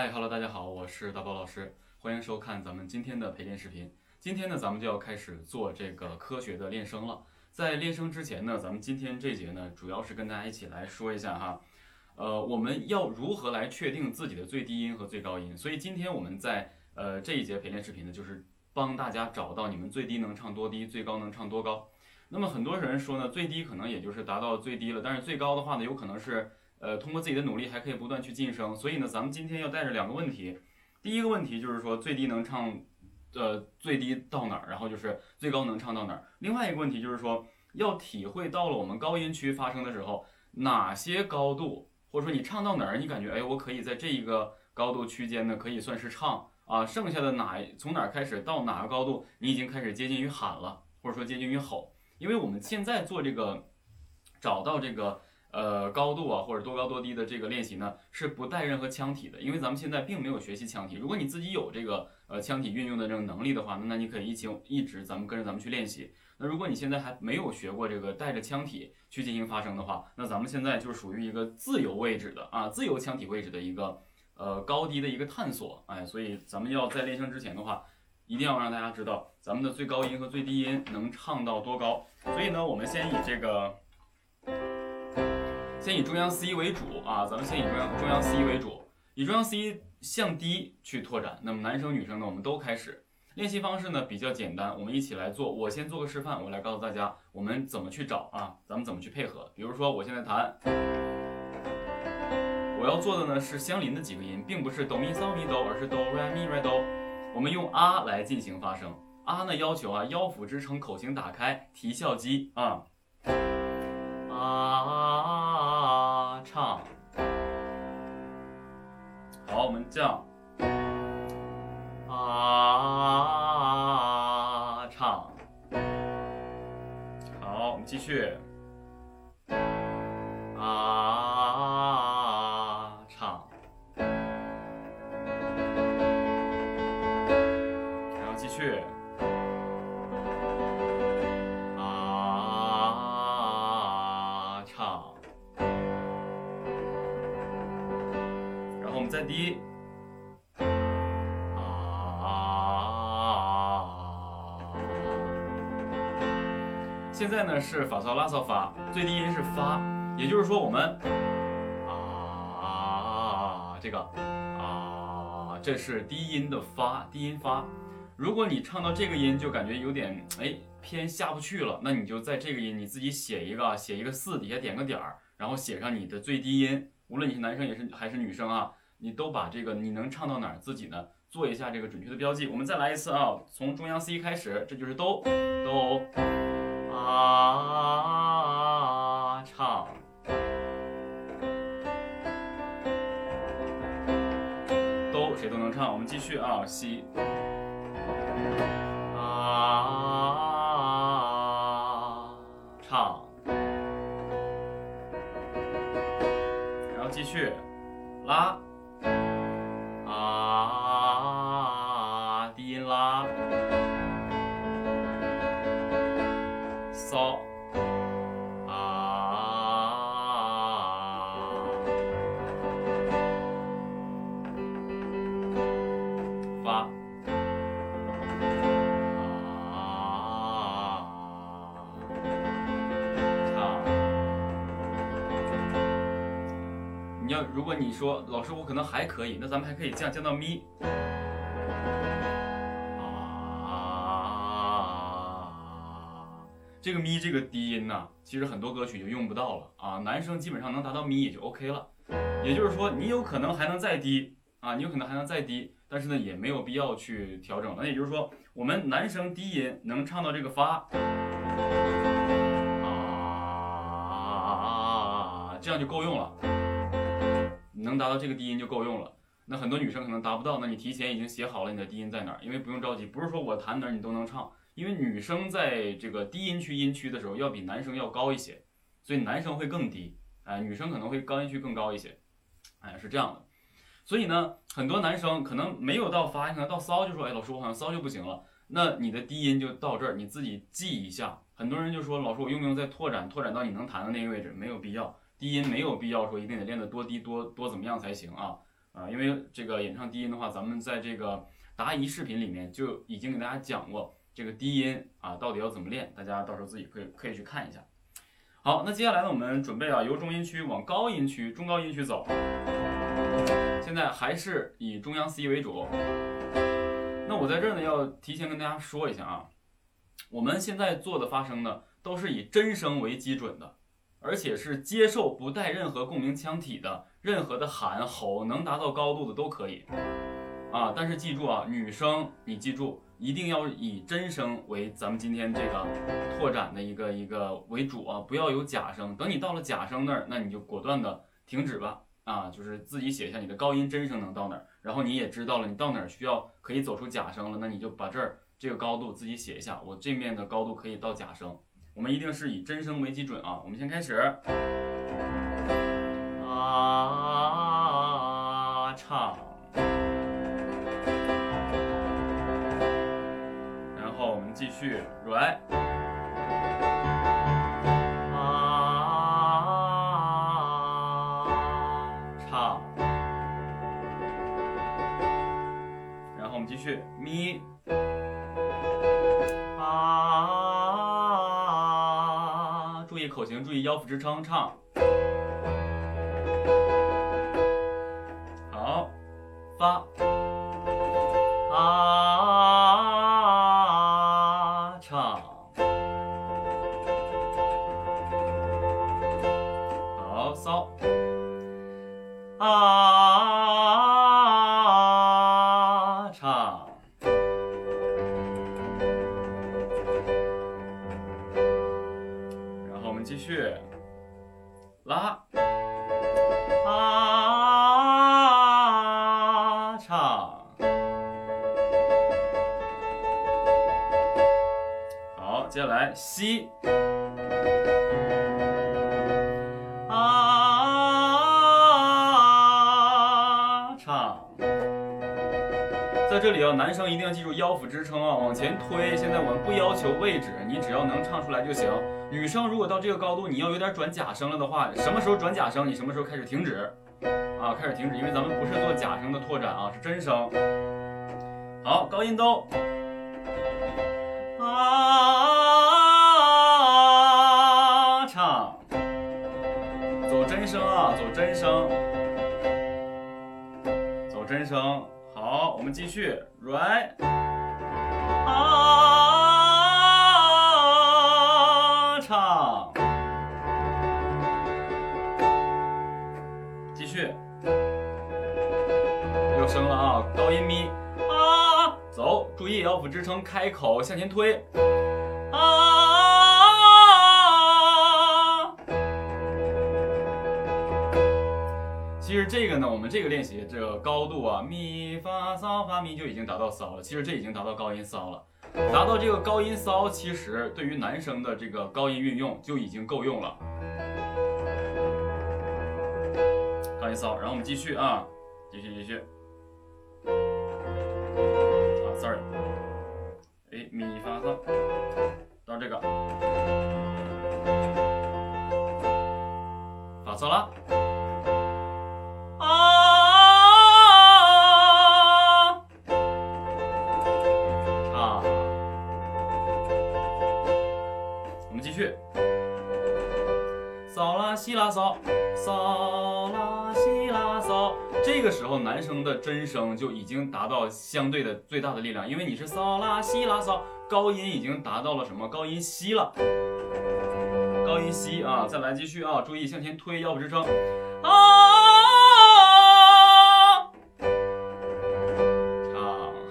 嗨，Hello，大家好，我是大宝老师，欢迎收看咱们今天的陪练视频。今天呢，咱们就要开始做这个科学的练声了。在练声之前呢，咱们今天这节呢，主要是跟大家一起来说一下哈，呃，我们要如何来确定自己的最低音和最高音。所以今天我们在呃这一节陪练视频呢，就是帮大家找到你们最低能唱多低，最高能唱多高。那么很多人说呢，最低可能也就是达到最低了，但是最高的话呢，有可能是呃通过自己的努力还可以不断去晋升。所以呢，咱们今天要带着两个问题，第一个问题就是说最低能唱，呃最低到哪儿，然后就是最高能唱到哪儿。另外一个问题就是说要体会到了我们高音区发声的时候，哪些高度，或者说你唱到哪儿，你感觉哎我可以在这一个高度区间呢，可以算是唱啊，剩下的哪从哪儿开始到哪个高度，你已经开始接近于喊了，或者说接近于吼。因为我们现在做这个找到这个呃高度啊或者多高多低的这个练习呢，是不带任何腔体的，因为咱们现在并没有学习腔体。如果你自己有这个呃腔体运用的这种能力的话，那那你可以一起一直咱们跟着咱们去练习。那如果你现在还没有学过这个带着腔体去进行发声的话，那咱们现在就是属于一个自由位置的啊自由腔体位置的一个呃高低的一个探索。哎，所以咱们要在练声之前的话。一定要让大家知道咱们的最高音和最低音能唱到多高，所以呢，我们先以这个，先以中央 C 为主啊，咱们先以中央中央 C 为主，以中央 C 向低去拓展。那么男生女生呢，我们都开始练习方式呢比较简单，我们一起来做。我先做个示范，我来告诉大家我们怎么去找啊，咱们怎么去配合。比如说我现在弹，我要做的呢是相邻的几个音，并不是哆咪嗦咪哆，而是哆来咪来哆。我们用啊来进行发声，啊呢要求啊腰腹支撑，口型打开，提笑肌啊啊唱，好，我们这样啊唱，好，我们继续啊。再低啊。现在呢是法嗦拉嗦发，最低音是发，也就是说我们啊这个啊这是低音的发，低音发。如果你唱到这个音就感觉有点哎偏下不去了，那你就在这个音你自己写一个写一个四底下点个点儿，然后写上你的最低音。无论你是男生也是还是女生啊，你都把这个你能唱到哪儿自己呢做一下这个准确的标记。我们再来一次啊，从中央 C 开始，这就是哆哆啊唱哆谁都能唱，我们继续啊西。啊，唱，然后继续拉，要如果你说老师我可能还可以，那咱们还可以降降到咪。啊，这个咪这个低音呢，其实很多歌曲就用不到了啊，男生基本上能达到咪也就 OK 了，也就是说你有可能还能再低啊，你有可能还能再低，但是呢也没有必要去调整，那也就是说我们男生低音能唱到这个发。啊，这样就够用了。能达到这个低音就够用了。那很多女生可能达不到，那你提前已经写好了你的低音在哪儿，因为不用着急，不是说我弹哪儿你都能唱，因为女生在这个低音区音区的时候要比男生要高一些，所以男生会更低，哎，女生可能会高音区更高一些，哎，是这样的。所以呢，很多男生可能没有到发，可能到骚就说，哎，老师我好像骚就不行了。那你的低音就到这儿，你自己记一下。很多人就说，老师我用不用再拓展，拓展到你能弹的那个位置？没有必要。低音没有必要说一定得练得多低多多怎么样才行啊？啊，因为这个演唱低音的话，咱们在这个答疑视频里面就已经给大家讲过这个低音啊到底要怎么练，大家到时候自己可以可以去看一下。好，那接下来呢，我们准备啊由中音区往高音区、中高音区走，现在还是以中央 C 为主。那我在这儿呢要提前跟大家说一下啊，我们现在做的发声呢都是以真声为基准的。而且是接受不带任何共鸣腔体的，任何的喊吼能达到高度的都可以，啊，但是记住啊，女生你记住一定要以真声为咱们今天这个拓展的一个一个为主啊，不要有假声。等你到了假声那儿，那你就果断的停止吧，啊，就是自己写一下你的高音真声能到哪儿，然后你也知道了你到哪儿需要可以走出假声了，那你就把这儿这个高度自己写一下，我这面的高度可以到假声。我们一定是以真声为基准啊！我们先开始，啊唱，然后我们继续软，啊唱，然后我们继续咪。口型注意腰腹支撑，唱。好，发。啊唱。好骚。啊。唱，好，接下来吸啊唱，在这里啊，男生一定要记住腰腹支撑啊，往前推。现在我们不要求位置，你只要能唱出来就行。女生如果到这个高度，你要有点转假声了的话，什么时候转假声？你什么时候开始停止？啊，开始停止，因为咱们不是做假声的拓展啊，是真声。好，高音哆，啊，唱，走真声啊，走真声，走真声。好，我们继续软，啊。升了啊，高音咪啊，走，注意腰腹支撑，开口向前推啊。其实这个呢，我们这个练习这个高度啊，咪发嗦发咪就已经达到骚了。其实这已经达到高音骚了，达到这个高音骚，其实对于男生的这个高音运用就已经够用了。高音骚，然后我们继续啊，继续继续。啊，sorry，哎，米发嗦，到这个。发错了，这个时候，男生的真声就已经达到相对的最大的力量，因为你是嗦啦西啦嗦，高音已经达到了什么？高音西了，高音西啊！再来继续啊！注意向前推，腰部支撑啊！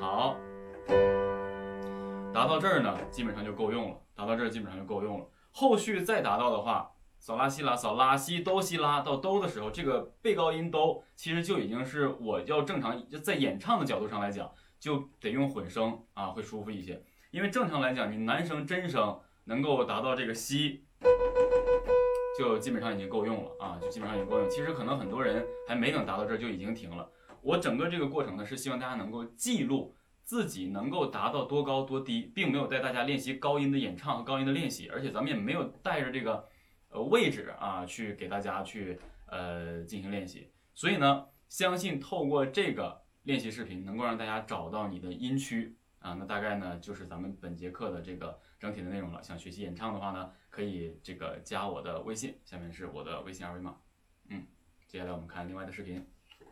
好，达到这儿呢，基本上就够用了。达到这儿基本上就够用了。后续再达到的话。扫拉西拉扫拉西哆西拉到哆的时候，这个背高音哆其实就已经是我要正常就在演唱的角度上来讲，就得用混声啊，会舒服一些。因为正常来讲，你男生真声能够达到这个西，就基本上已经够用了啊，就基本上已经够用。其实可能很多人还没等达到这儿就已经停了。我整个这个过程呢，是希望大家能够记录自己能够达到多高多低，并没有带大家练习高音的演唱和高音的练习，而且咱们也没有带着这个。呃，位置啊，去给大家去呃进行练习。所以呢，相信透过这个练习视频，能够让大家找到你的音区啊。那大概呢就是咱们本节课的这个整体的内容了。想学习演唱的话呢，可以这个加我的微信，下面是我的微信二维码。嗯，接下来我们看另外的视频。